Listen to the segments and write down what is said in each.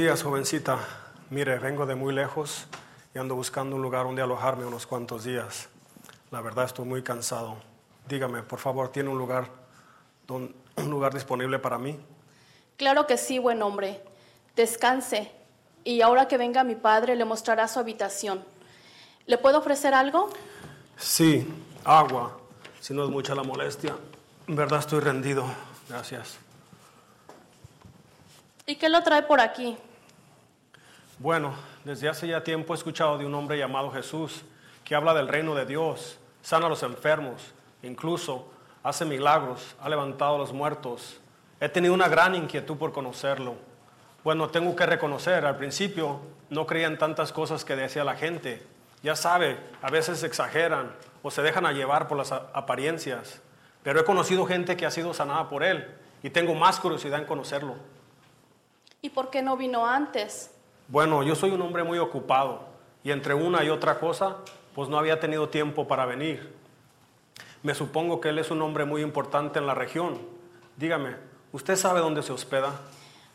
Días, jovencita. Mire, vengo de muy lejos y ando buscando un lugar donde alojarme unos cuantos días. La verdad estoy muy cansado. Dígame, por favor, ¿tiene un lugar, un lugar disponible para mí? Claro que sí, buen hombre. Descanse. Y ahora que venga mi padre, le mostrará su habitación. ¿Le puedo ofrecer algo? Sí, agua, si no es mucha la molestia. En verdad estoy rendido. Gracias. ¿Y qué lo trae por aquí? Bueno, desde hace ya tiempo he escuchado de un hombre llamado Jesús que habla del reino de Dios, sana a los enfermos, incluso hace milagros, ha levantado a los muertos. He tenido una gran inquietud por conocerlo. Bueno, tengo que reconocer, al principio no creía en tantas cosas que decía la gente. Ya sabe, a veces exageran o se dejan llevar por las apariencias. Pero he conocido gente que ha sido sanada por él y tengo más curiosidad en conocerlo. ¿Y por qué no vino antes? Bueno, yo soy un hombre muy ocupado y entre una y otra cosa, pues no había tenido tiempo para venir. Me supongo que él es un hombre muy importante en la región. Dígame, ¿usted sabe dónde se hospeda?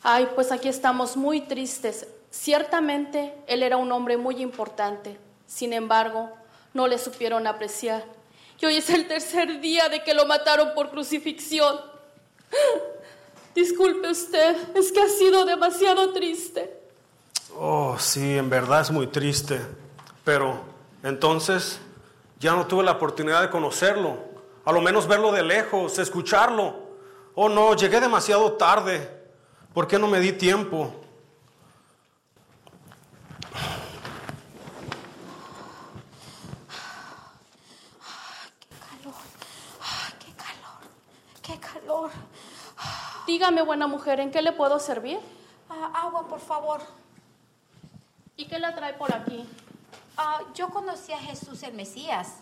Ay, pues aquí estamos muy tristes. Ciertamente él era un hombre muy importante. Sin embargo, no le supieron apreciar. Y hoy es el tercer día de que lo mataron por crucifixión. Disculpe usted, es que ha sido demasiado triste. Oh, sí, en verdad es muy triste. Pero entonces ya no tuve la oportunidad de conocerlo. A lo menos verlo de lejos, escucharlo. Oh, no, llegué demasiado tarde. ¿Por qué no me di tiempo? Dígame, buena mujer, ¿en qué le puedo servir? Ah, agua, por favor. ¿Y qué la trae por aquí? Ah, yo conocí a Jesús el Mesías.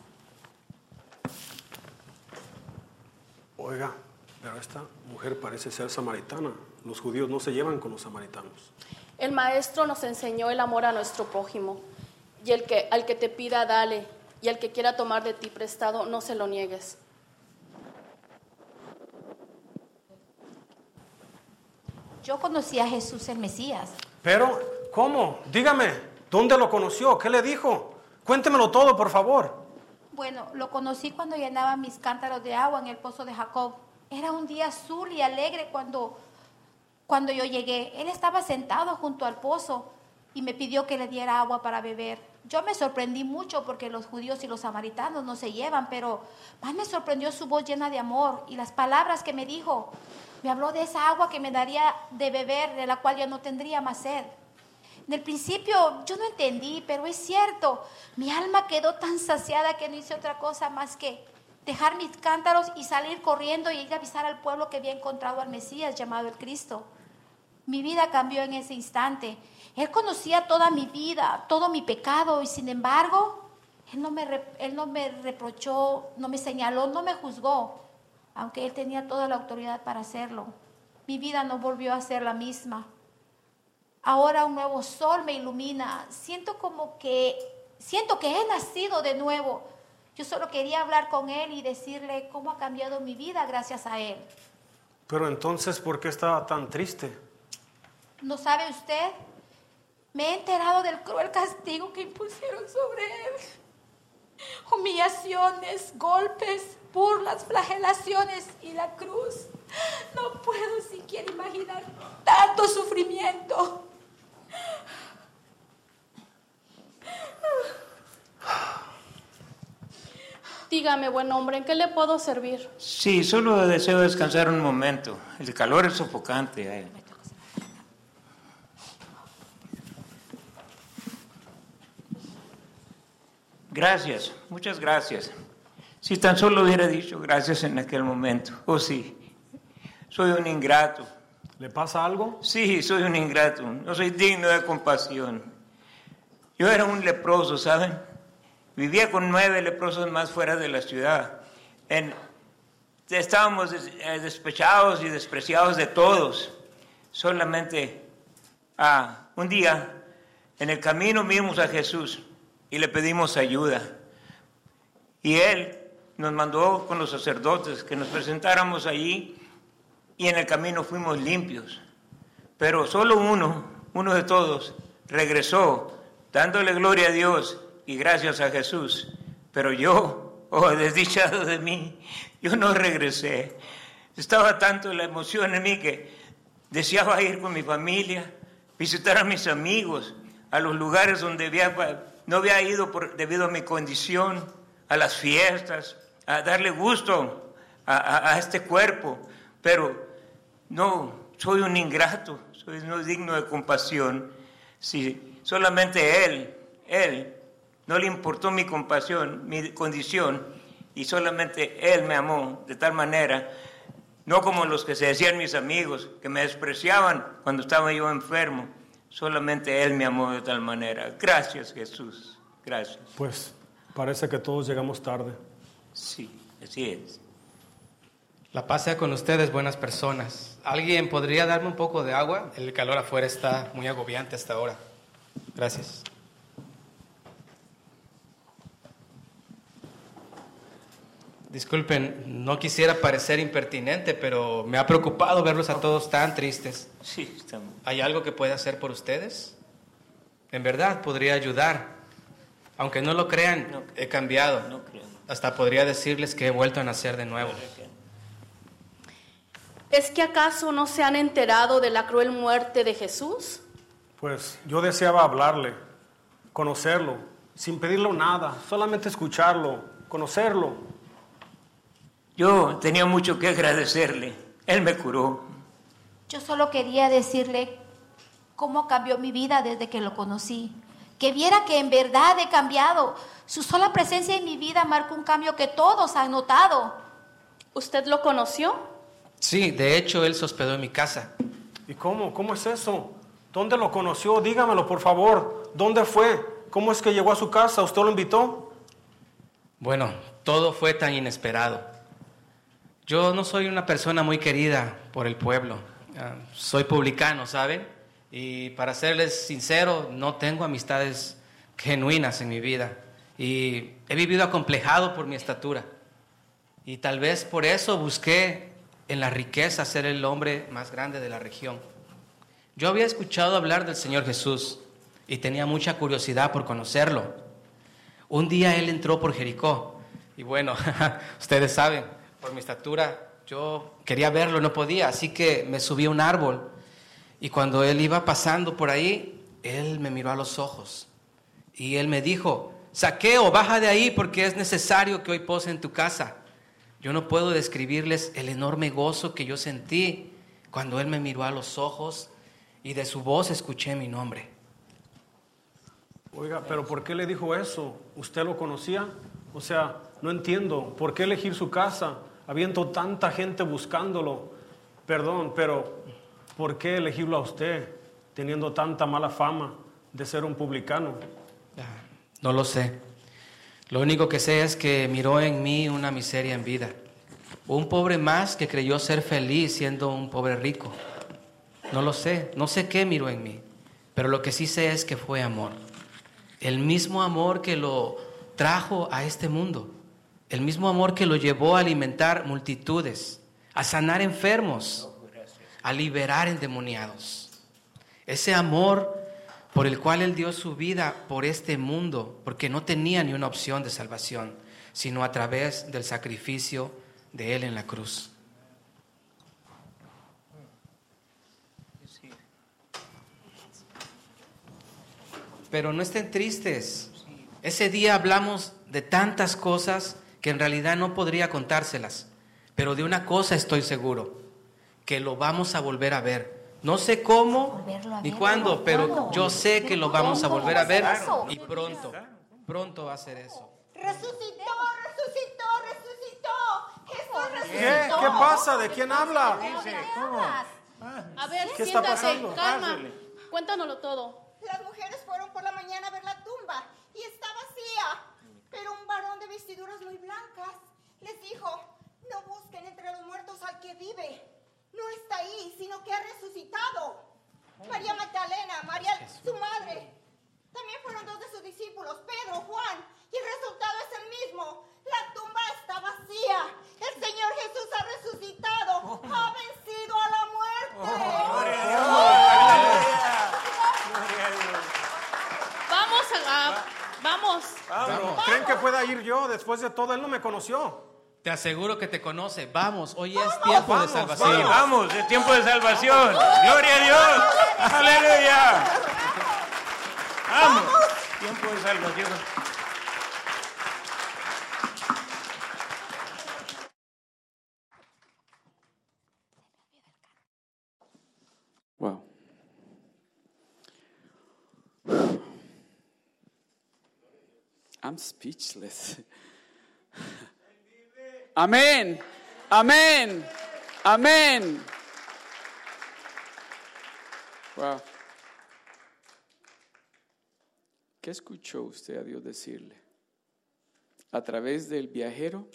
Oiga, pero esta mujer parece ser samaritana. Los judíos no se llevan con los samaritanos. El maestro nos enseñó el amor a nuestro prójimo. Y el que, al que te pida, dale. Y al que quiera tomar de ti prestado, no se lo niegues. Yo conocí a Jesús el Mesías. Pero, ¿cómo? Dígame, ¿dónde lo conoció? ¿Qué le dijo? Cuéntemelo todo, por favor. Bueno, lo conocí cuando llenaba mis cántaros de agua en el pozo de Jacob. Era un día azul y alegre cuando, cuando yo llegué. Él estaba sentado junto al pozo y me pidió que le diera agua para beber. Yo me sorprendí mucho porque los judíos y los samaritanos no se llevan, pero más me sorprendió su voz llena de amor y las palabras que me dijo. Me habló de esa agua que me daría de beber, de la cual ya no tendría más sed. En el principio yo no entendí, pero es cierto, mi alma quedó tan saciada que no hice otra cosa más que dejar mis cántaros y salir corriendo y ir a avisar al pueblo que había encontrado al Mesías llamado el Cristo. Mi vida cambió en ese instante. Él conocía toda mi vida, todo mi pecado y sin embargo, Él no me, él no me reprochó, no me señaló, no me juzgó aunque Él tenía toda la autoridad para hacerlo. Mi vida no volvió a ser la misma. Ahora un nuevo sol me ilumina. Siento como que, siento que he nacido de nuevo. Yo solo quería hablar con Él y decirle cómo ha cambiado mi vida gracias a Él. Pero entonces, ¿por qué estaba tan triste? ¿No sabe usted? Me he enterado del cruel castigo que impusieron sobre Él. Humillaciones, golpes, burlas, flagelaciones y la cruz. No puedo siquiera imaginar tanto sufrimiento. Dígame, buen hombre, ¿en qué le puedo servir? Sí, solo deseo descansar un momento. El calor es sofocante. Gracias, muchas gracias. Si tan solo hubiera dicho gracias en aquel momento. Oh sí, soy un ingrato. ¿Le pasa algo? Sí, soy un ingrato. No soy digno de compasión. Yo era un leproso, ¿saben? Vivía con nueve leprosos más fuera de la ciudad. En, estábamos eh, despechados y despreciados de todos. Solamente ah, un día en el camino vimos a Jesús y le pedimos ayuda. Y él nos mandó con los sacerdotes que nos presentáramos allí y en el camino fuimos limpios. Pero solo uno uno de todos, regresó dándole gloria a Dios y gracias a Jesús. Pero yo, oh desdichado de mí, yo no regresé. Estaba tanto la emoción en mí que deseaba ir con mi familia, visitar a mis amigos, a los lugares donde no había ido por, debido a mi condición, a las fiestas, a darle gusto a, a este cuerpo. Pero no, soy un ingrato, soy no digno de compasión. Si solamente Él, Él, no le importó mi compasión, mi condición, y solamente Él me amó de tal manera, no como los que se decían mis amigos, que me despreciaban cuando estaba yo enfermo, solamente Él me amó de tal manera. Gracias Jesús, gracias. Pues parece que todos llegamos tarde. Sí, así es. La paz sea con ustedes, buenas personas. ¿Alguien podría darme un poco de agua? El calor afuera está muy agobiante hasta ahora. Gracias. Disculpen, no quisiera parecer impertinente, pero me ha preocupado verlos a todos tan tristes. Sí, estamos. ¿Hay algo que pueda hacer por ustedes? En verdad, podría ayudar. Aunque no lo crean, he cambiado. Hasta podría decirles que he vuelto a nacer de nuevo. ¿Es que acaso no se han enterado de la cruel muerte de Jesús? Pues yo deseaba hablarle, conocerlo, sin pedirle nada, solamente escucharlo, conocerlo. Yo tenía mucho que agradecerle. Él me curó. Yo solo quería decirle cómo cambió mi vida desde que lo conocí. Que viera que en verdad he cambiado. Su sola presencia en mi vida marcó un cambio que todos han notado. ¿Usted lo conoció? Sí, de hecho, él se hospedó en mi casa. ¿Y cómo? ¿Cómo es eso? ¿Dónde lo conoció? Dígamelo, por favor. ¿Dónde fue? ¿Cómo es que llegó a su casa? ¿Usted lo invitó? Bueno, todo fue tan inesperado. Yo no soy una persona muy querida por el pueblo. Ah, soy publicano, ¿saben? Y para serles sincero, no tengo amistades genuinas en mi vida. Y he vivido acomplejado por mi estatura. Y tal vez por eso busqué en la riqueza ser el hombre más grande de la región. Yo había escuchado hablar del Señor Jesús y tenía mucha curiosidad por conocerlo. Un día él entró por Jericó y bueno, ustedes saben, por mi estatura yo quería verlo, no podía, así que me subí a un árbol y cuando él iba pasando por ahí, él me miró a los ojos y él me dijo, Saqueo, baja de ahí porque es necesario que hoy pose en tu casa. Yo no puedo describirles el enorme gozo que yo sentí cuando él me miró a los ojos y de su voz escuché mi nombre. Oiga, pero ¿por qué le dijo eso? ¿Usted lo conocía? O sea, no entiendo. ¿Por qué elegir su casa? Habiendo tanta gente buscándolo. Perdón, pero ¿por qué elegirlo a usted teniendo tanta mala fama de ser un publicano? Ah, No lo sé. Lo único que sé es que miró en mí una miseria en vida. Un pobre más que creyó ser feliz siendo un pobre rico. No lo sé, no sé qué miró en mí, pero lo que sí sé es que fue amor. El mismo amor que lo trajo a este mundo. El mismo amor que lo llevó a alimentar multitudes, a sanar enfermos, a liberar endemoniados. Ese amor por el cual Él dio su vida por este mundo, porque no tenía ni una opción de salvación, sino a través del sacrificio de Él en la cruz. Pero no estén tristes. Ese día hablamos de tantas cosas que en realidad no podría contárselas. Pero de una cosa estoy seguro, que lo vamos a volver a ver. No sé cómo ni cuándo, pero yo sé que lo vamos a ¿Cómo volver a ver y pronto, pronto va a ser eso. Resucitó, resucitó, resucitó. Jesús resucitó. ¿Qué? ¿Qué pasa? ¿De quién habla? A ver, ¿Qué está siéntate, pasando? calma. Cuéntanoslo todo. Las mujeres fueron por la mañana a ver la tumba y está vacía. Pero un varón de vestiduras muy blancas les dijo, no busquen entre los muertos al que vive no está ahí, sino que ha resucitado. María Magdalena, María, su madre, también fueron dos de sus discípulos, Pedro, Juan, y el resultado es el mismo. La tumba está vacía. El Señor Jesús ha resucitado, oh. ha vencido a la muerte. Vamos. Vamos. Vamos. ¿Creen que pueda ir yo después de todo? Él no me conoció. Te aseguro que te conoce. Vamos, hoy es tiempo de salvación. Sí, vamos, es tiempo de salvación. Gloria a Dios. Aleluya. Vamos. Tiempo de salvación. Wow. I'm speechless. Amén. Amén. Amén. Wow. ¿Qué escuchó usted a Dios decirle? ¿A través del viajero?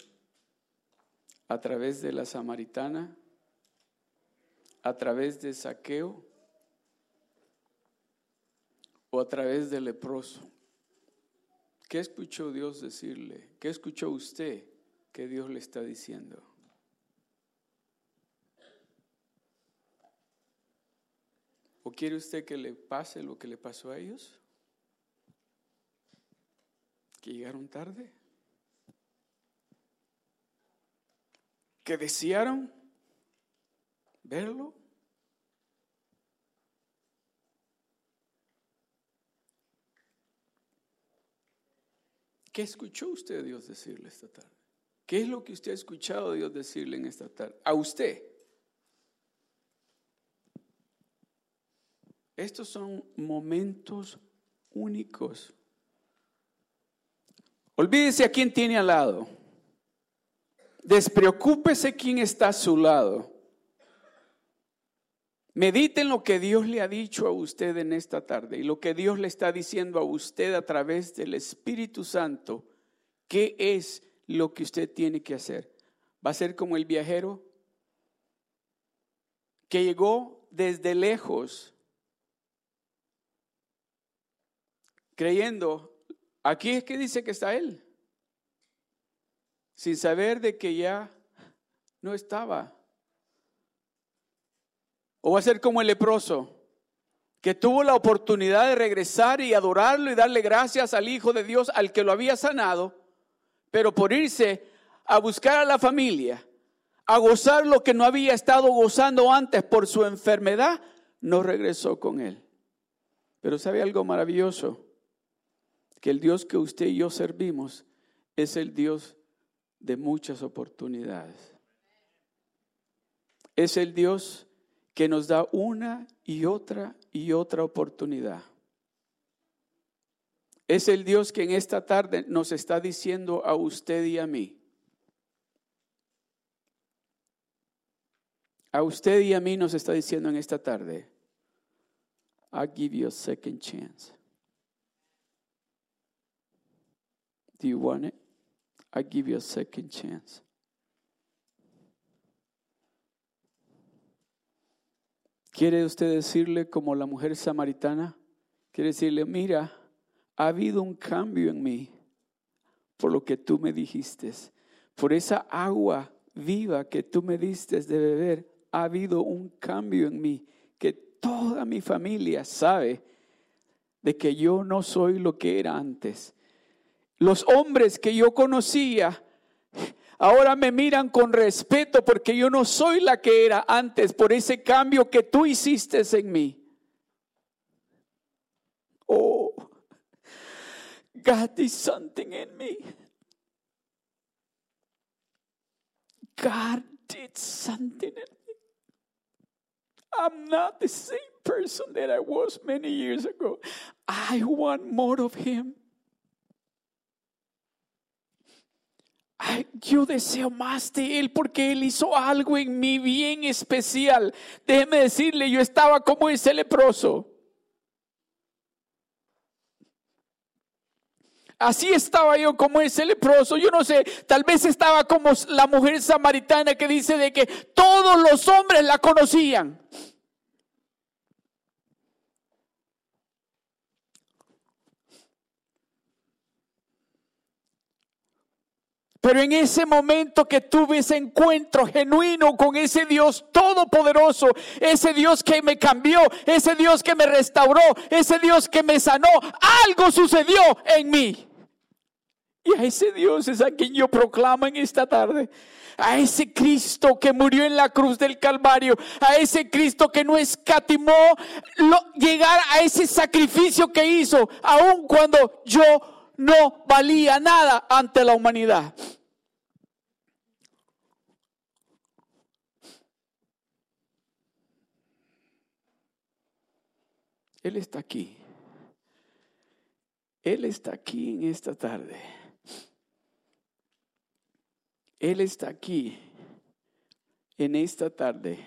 ¿A través de la samaritana? ¿A través de saqueo? ¿O a través del leproso? ¿Qué escuchó Dios decirle? ¿Qué escuchó usted que Dios le está diciendo? ¿O quiere usted que le pase lo que le pasó a ellos? ¿Que llegaron tarde? ¿Que desearon verlo? ¿Qué escuchó usted a Dios decirle esta tarde? ¿Qué es lo que usted ha escuchado a Dios decirle en esta tarde? A usted. Estos son momentos únicos. Olvídese a quién tiene al lado. Despreocúpese quién está a su lado. Medite en lo que Dios le ha dicho a usted en esta tarde y lo que Dios le está diciendo a usted a través del Espíritu Santo. ¿Qué es lo que usted tiene que hacer? ¿Va a ser como el viajero que llegó desde lejos creyendo, aquí es que dice que está él, sin saber de que ya no estaba? ¿O va a ser como el leproso, que tuvo la oportunidad de regresar y adorarlo y darle gracias al Hijo de Dios, al que lo había sanado, pero por irse a buscar a la familia, a gozar lo que no había estado gozando antes por su enfermedad, no regresó con él? Pero ¿sabe algo maravilloso? Que el Dios que usted y yo servimos es el Dios de muchas oportunidades. Es el Dios que nos da una y otra y otra oportunidad. Es el Dios que en esta tarde nos está diciendo a usted y a mí. A usted y a mí nos está diciendo en esta tarde, I'll give you a second chance. Do you want it? I give you a second chance. ¿Quiere usted decirle como la mujer samaritana? Quiere decirle, mira, ha habido un cambio en mí por lo que tú me dijiste, por esa agua viva que tú me diste de beber, ha habido un cambio en mí, que toda mi familia sabe de que yo no soy lo que era antes. Los hombres que yo conocía ahora me miran con respeto porque yo no soy la que era antes por ese cambio que tú hiciste en mí. Oh, God did something in me. God did something in me. I'm not the same person that I was many years ago. I want more of Him. Yo deseo más de Él porque Él hizo algo en mí bien especial. Déjeme decirle, yo estaba como ese leproso. Así estaba yo como ese leproso. Yo no sé, tal vez estaba como la mujer samaritana que dice de que todos los hombres la conocían. Pero en ese momento que tuve ese encuentro genuino con ese Dios todopoderoso, ese Dios que me cambió, ese Dios que me restauró, ese Dios que me sanó, algo sucedió en mí. Y a ese Dios es a quien yo proclamo en esta tarde. A ese Cristo que murió en la cruz del Calvario. A ese Cristo que no escatimó llegar a ese sacrificio que hizo, aun cuando yo no valía nada ante la humanidad. Él está aquí. Él está aquí en esta tarde. Él está aquí en esta tarde.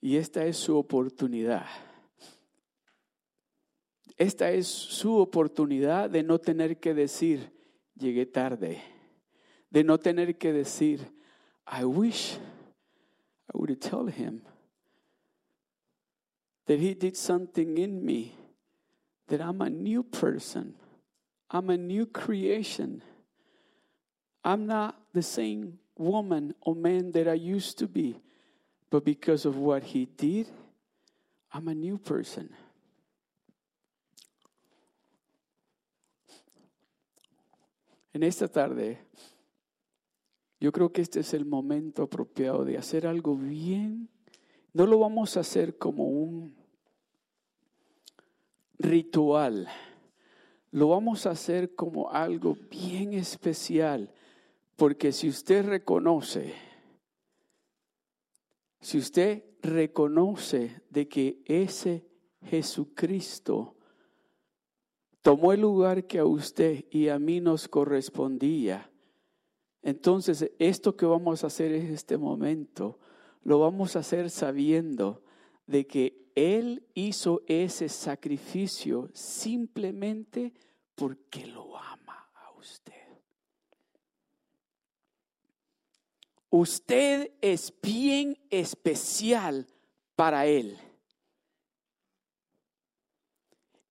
Y esta es su oportunidad. Esta es su oportunidad de no tener que decir, llegué tarde. De no tener que decir, I wish I would tell him that he did something in me, that I'm a new person, I'm a new creation. I'm not the same woman or man that I used to be, but because of what he did, I'm a new person. En esta tarde, yo creo que este es el momento apropiado de hacer algo bien. No lo vamos a hacer como un ritual. Lo vamos a hacer como algo bien especial. Porque si usted reconoce, si usted reconoce de que ese Jesucristo tomó el lugar que a usted y a mí nos correspondía, entonces esto que vamos a hacer en este momento, lo vamos a hacer sabiendo de que Él hizo ese sacrificio simplemente porque lo ama a usted. Usted es bien especial para Él.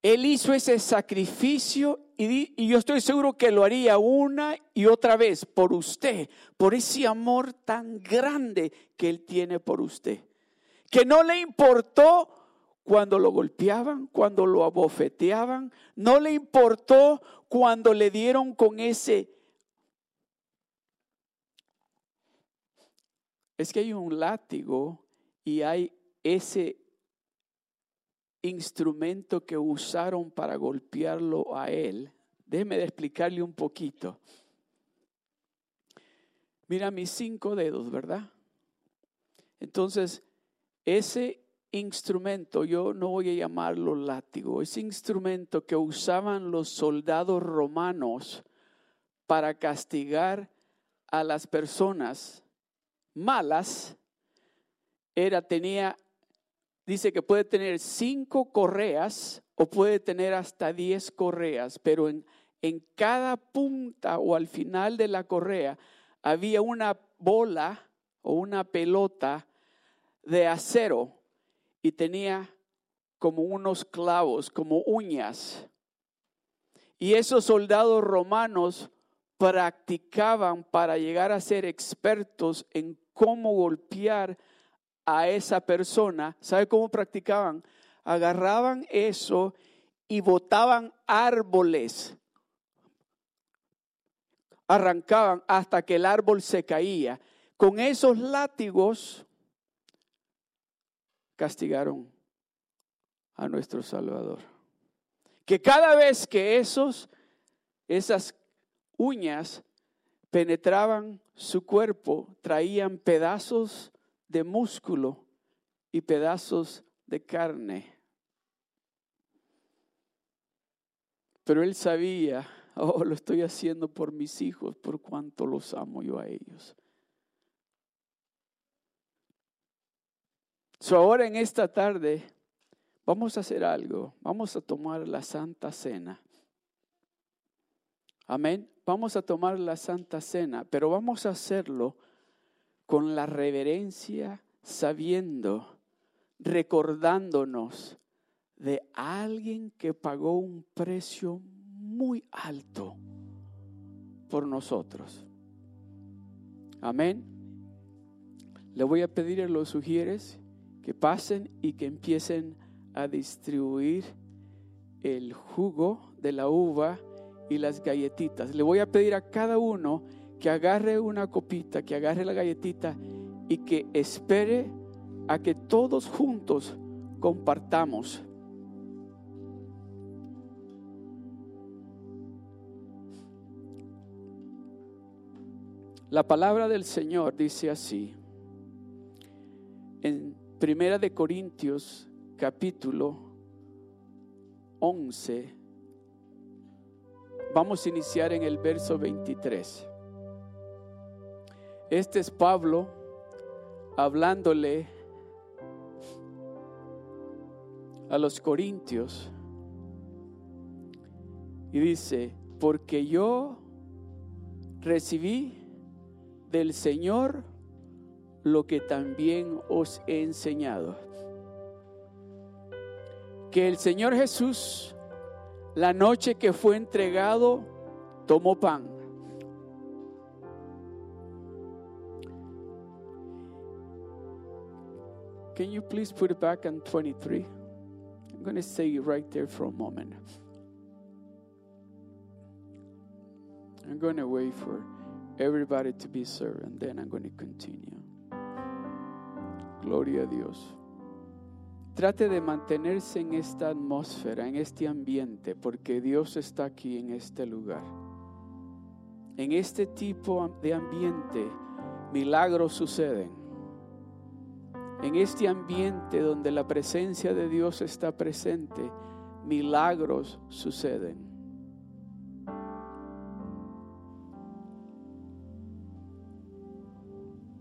Él hizo ese sacrificio y, y yo estoy seguro que lo haría una y otra vez por usted, por ese amor tan grande que Él tiene por usted. Que no le importó cuando lo golpeaban, cuando lo abofeteaban, no le importó cuando le dieron con ese es que hay un látigo y hay ese instrumento que usaron para golpearlo a él. Déjeme de explicarle un poquito. Mira mis cinco dedos, ¿verdad? Entonces, ese instrumento, yo no voy a llamarlo látigo, ese instrumento que usaban los soldados romanos para castigar a las personas malas era tenía dice que puede tener cinco correas o puede tener hasta diez correas, pero en, en cada punta o al final de la correa había una bola o una pelota de acero y tenía como unos clavos, como uñas. Y esos soldados romanos practicaban para llegar a ser expertos en cómo golpear a esa persona. ¿Sabe cómo practicaban? Agarraban eso y botaban árboles. Arrancaban hasta que el árbol se caía. Con esos látigos castigaron a nuestro Salvador. Que cada vez que esos, esas uñas penetraban su cuerpo, traían pedazos de músculo y pedazos de carne. Pero él sabía, oh, lo estoy haciendo por mis hijos, por cuanto los amo yo a ellos. So ahora en esta tarde vamos a hacer algo, vamos a tomar la Santa Cena. Amén. Vamos a tomar la Santa Cena, pero vamos a hacerlo con la reverencia, sabiendo, recordándonos de alguien que pagó un precio muy alto por nosotros. Amén. Le voy a pedir a los sugieres que pasen y que empiecen a distribuir el jugo de la uva y las galletitas. Le voy a pedir a cada uno que agarre una copita, que agarre la galletita y que espere a que todos juntos compartamos. La palabra del Señor dice así, en Primera de Corintios capítulo 11, vamos a iniciar en el verso 23. Este es Pablo hablándole a los corintios y dice, porque yo recibí del Señor lo que también os he enseñado. Que el Señor Jesús, la noche que fue entregado, tomó pan. Can you please put it back on 23? I'm going to stay right there for a moment. I'm going to wait for everybody to be served and then I'm going to continue. Gloria a Dios. Trate de mantenerse en esta atmósfera, en este ambiente, porque Dios está aquí en este lugar. En este tipo de ambiente, milagros suceden. En este ambiente donde la presencia de Dios está presente, milagros suceden.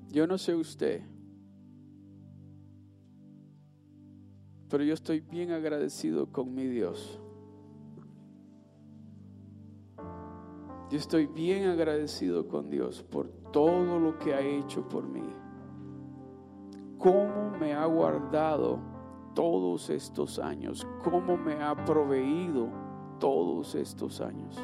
Yo no sé usted, pero yo estoy bien agradecido con mi Dios. Yo estoy bien agradecido con Dios por todo lo que ha hecho por mí cómo me ha guardado todos estos años, cómo me ha proveído todos estos años.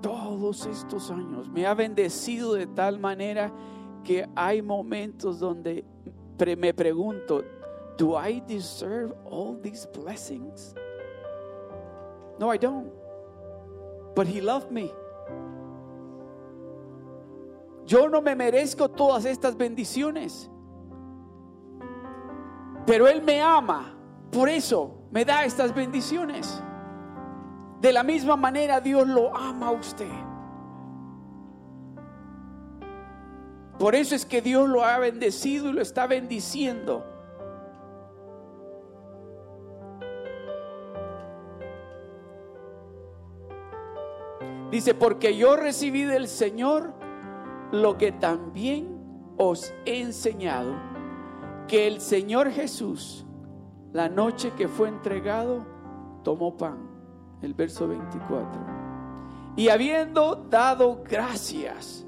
Todos estos años me ha bendecido de tal manera que hay momentos donde me pregunto, ¿do I deserve all these blessings? No, I don't. But He loved me. Yo no me merezco todas estas bendiciones. Pero Él me ama. Por eso me da estas bendiciones. De la misma manera Dios lo ama a usted. Por eso es que Dios lo ha bendecido y lo está bendiciendo. Dice, porque yo recibí del Señor lo que también os he enseñado, que el Señor Jesús, la noche que fue entregado, tomó pan, el verso 24, y habiendo dado gracias,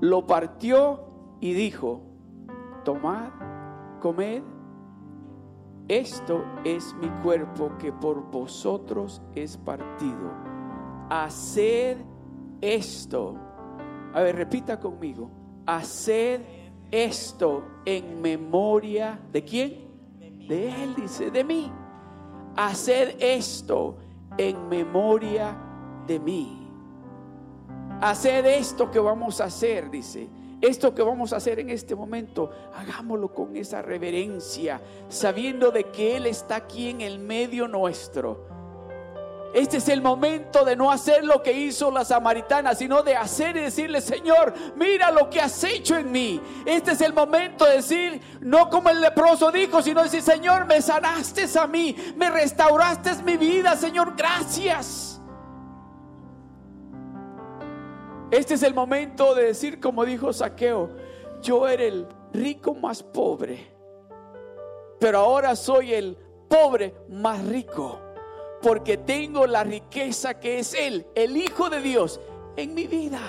lo partió y dijo, tomad, comed, esto es mi cuerpo que por vosotros es partido. Haced esto a ver, repita conmigo. Haced esto en memoria de quién? De Él, dice, de mí. Haced esto en memoria de mí. Haced esto que vamos a hacer, dice. Esto que vamos a hacer en este momento, hagámoslo con esa reverencia, sabiendo de que Él está aquí en el medio nuestro este es el momento de no hacer lo que hizo la samaritana, sino de hacer y decirle, Señor, mira lo que has hecho en mí. Este es el momento de decir, no como el leproso dijo, sino decir, Señor, me sanaste a mí, me restauraste mi vida, Señor, gracias. Este es el momento de decir, como dijo Saqueo, yo era el rico más pobre, pero ahora soy el pobre más rico porque tengo la riqueza que es Él, el Hijo de Dios, en mi vida.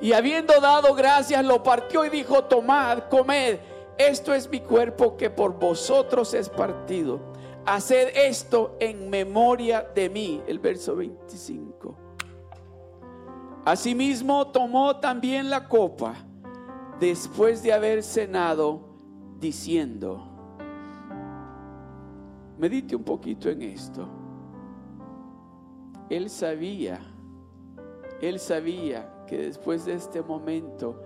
Y habiendo dado gracias, lo partió y dijo, tomad, comed, esto es mi cuerpo que por vosotros es partido. Haced esto en memoria de mí. El verso 25. Asimismo tomó también la copa después de haber cenado, diciendo, Medite un poquito en esto. Él sabía, él sabía que después de este momento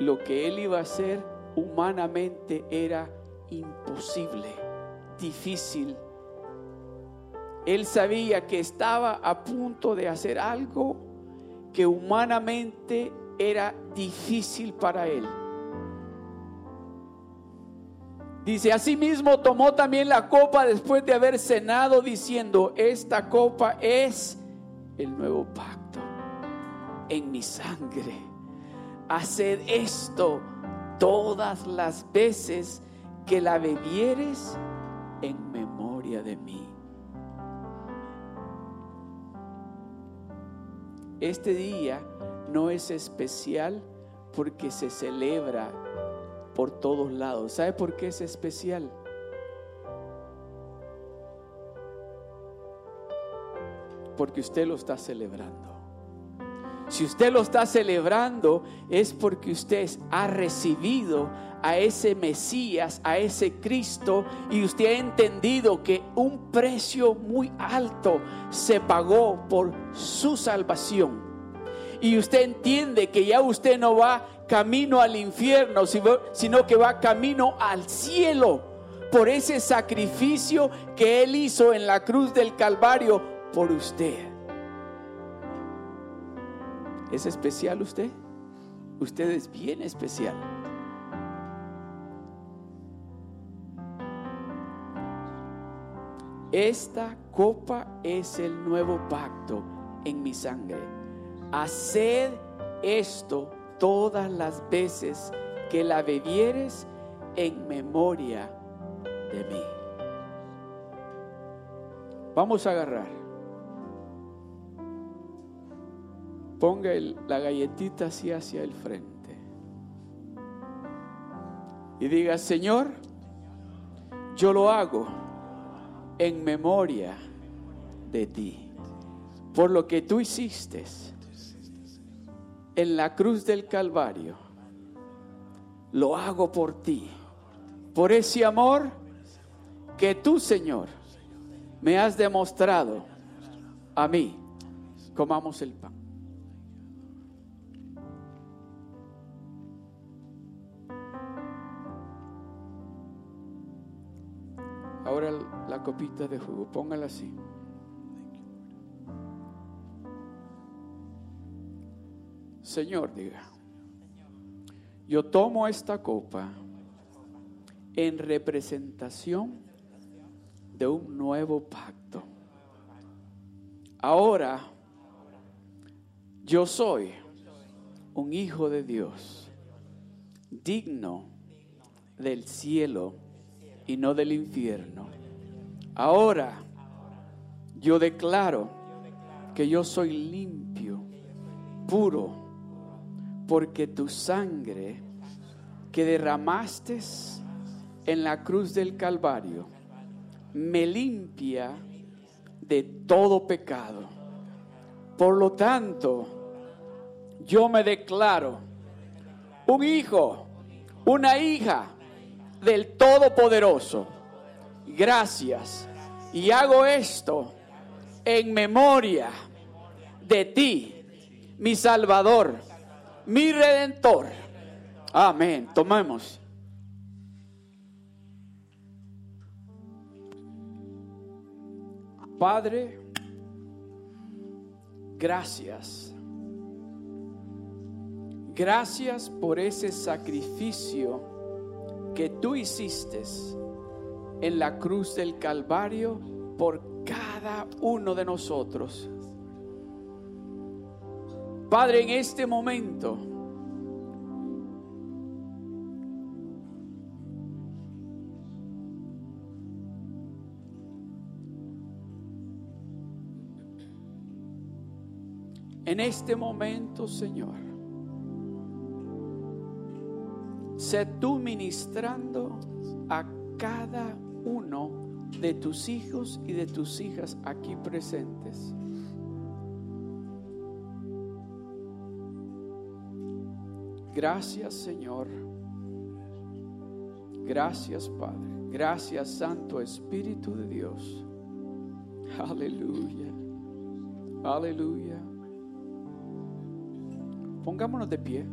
lo que él iba a hacer humanamente era imposible, difícil. Él sabía que estaba a punto de hacer algo que humanamente era difícil para él. Dice, asimismo tomó también la copa después de haber cenado diciendo, esta copa es el nuevo pacto en mi sangre. Haced esto todas las veces que la bebieres en memoria de mí. Este día no es especial porque se celebra por todos lados. ¿Sabe por qué es especial? Porque usted lo está celebrando. Si usted lo está celebrando es porque usted ha recibido a ese Mesías, a ese Cristo, y usted ha entendido que un precio muy alto se pagó por su salvación. Y usted entiende que ya usted no va camino al infierno, sino que va camino al cielo por ese sacrificio que Él hizo en la cruz del Calvario por usted. ¿Es especial usted? Usted es bien especial. Esta copa es el nuevo pacto en mi sangre. Haced esto todas las veces que la bebieres en memoria de mí. Vamos a agarrar. Ponga la galletita así hacia el frente. Y diga, Señor, yo lo hago en memoria de ti. Por lo que tú hiciste en la cruz del Calvario, lo hago por ti, por ese amor que tú, Señor, me has demostrado a mí. Comamos el pan. Copita de jugo, póngala así. Señor, diga, yo tomo esta copa en representación de un nuevo pacto. Ahora yo soy un hijo de Dios, digno del cielo y no del infierno. Ahora yo declaro que yo soy limpio, puro, porque tu sangre que derramaste en la cruz del Calvario me limpia de todo pecado. Por lo tanto, yo me declaro un hijo, una hija del Todopoderoso. Gracias. Y hago esto en memoria de ti, mi Salvador mi redentor. Amén. Tomemos. Padre, gracias. Gracias por ese sacrificio que tú hiciste en la cruz del Calvario por cada uno de nosotros. Padre, en este momento, en este momento, Señor, sé tú ministrando a cada uno de tus hijos y de tus hijas aquí presentes. Gracias Señor. Gracias, Padre. Gracias, Santo Espíritu de Dios. Aleluya. Aleluya. Pongámonos de pie.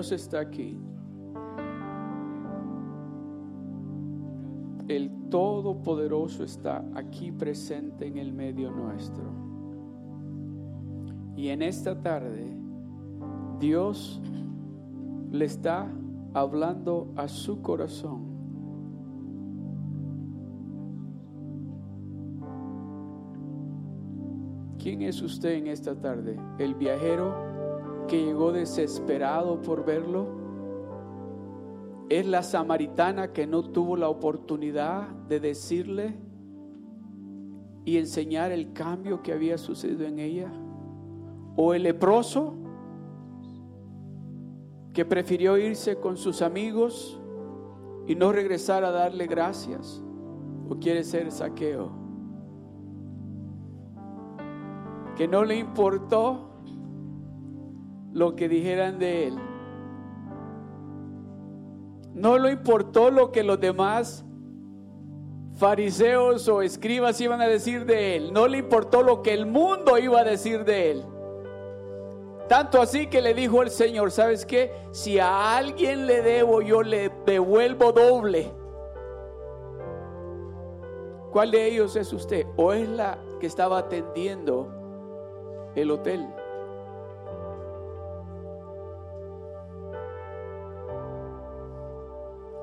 Dios está aquí. El Todopoderoso está aquí presente en el medio nuestro. Y en esta tarde, Dios le está hablando a su corazón. ¿Quién es usted en esta tarde? ¿El viajero que llegó desesperado por verlo? ¿Es la samaritana que no tuvo la oportunidad de decirle y enseñar el cambio que había sucedido en ella? ¿O el leproso que prefirió irse con sus amigos y no regresar a darle gracias? ¿O quiere ser saqueo? Que no le importó lo que dijeran de él. No le importó lo que los demás fariseos o escribas iban a decir de él. No le importó lo que el mundo iba a decir de él. Tanto así que le dijo el Señor, ¿sabes qué? Si a alguien le debo, yo le devuelvo doble. ¿Cuál de ellos es usted? ¿O es la que estaba atendiendo el hotel?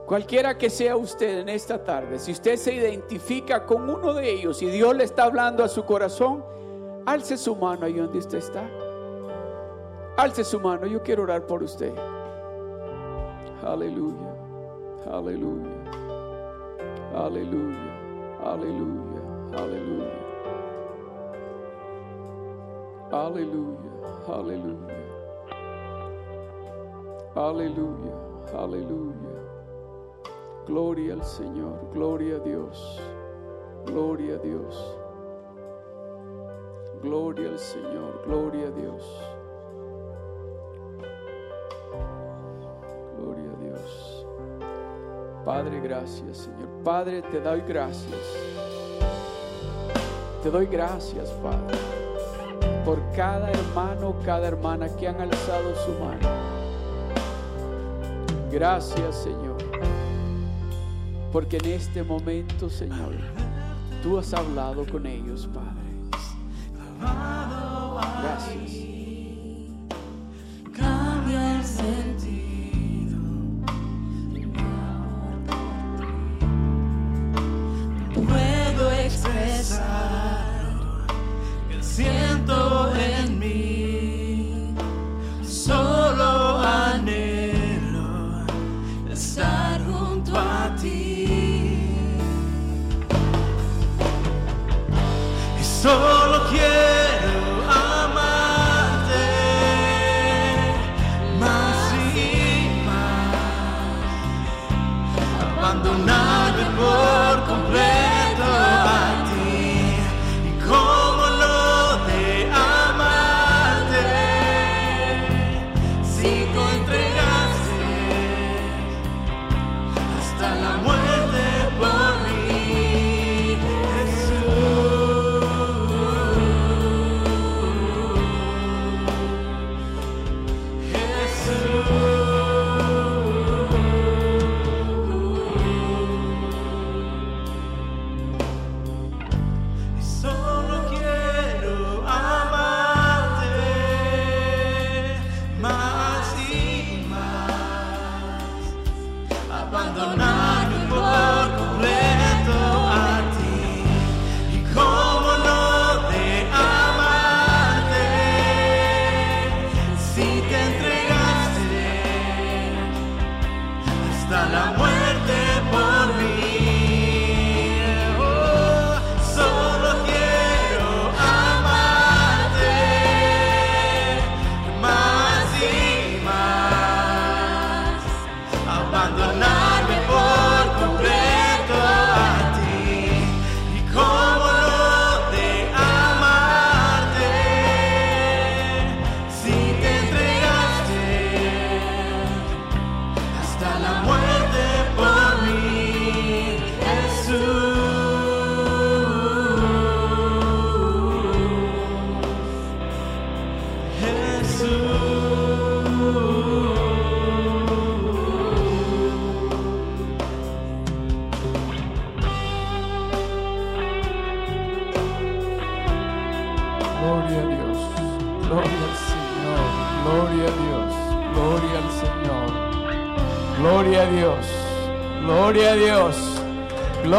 Cualquiera que sea usted en esta tarde, si usted se identifica con uno de ellos y Dios le está hablando a su corazón, alce su mano ahí donde usted está. Alce su mano, yo quiero orar por usted. Aleluya, aleluya, aleluya, aleluya, aleluya. Aleluya, aleluya. Aleluya, aleluya. Gloria al Señor, gloria a Dios, gloria a Dios. Gloria al Señor, gloria a Dios. Gloria a Dios. Padre, gracias, Señor. Padre, te doy gracias. Te doy gracias, Padre, por cada hermano, cada hermana que han alzado su mano. Gracias, Señor. Porque en este momento, Señor, tú has hablado con ellos, Padre. Gracias.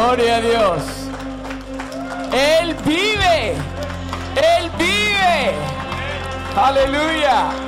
Gloria a Dios. Él vive. Él vive. Aleluya.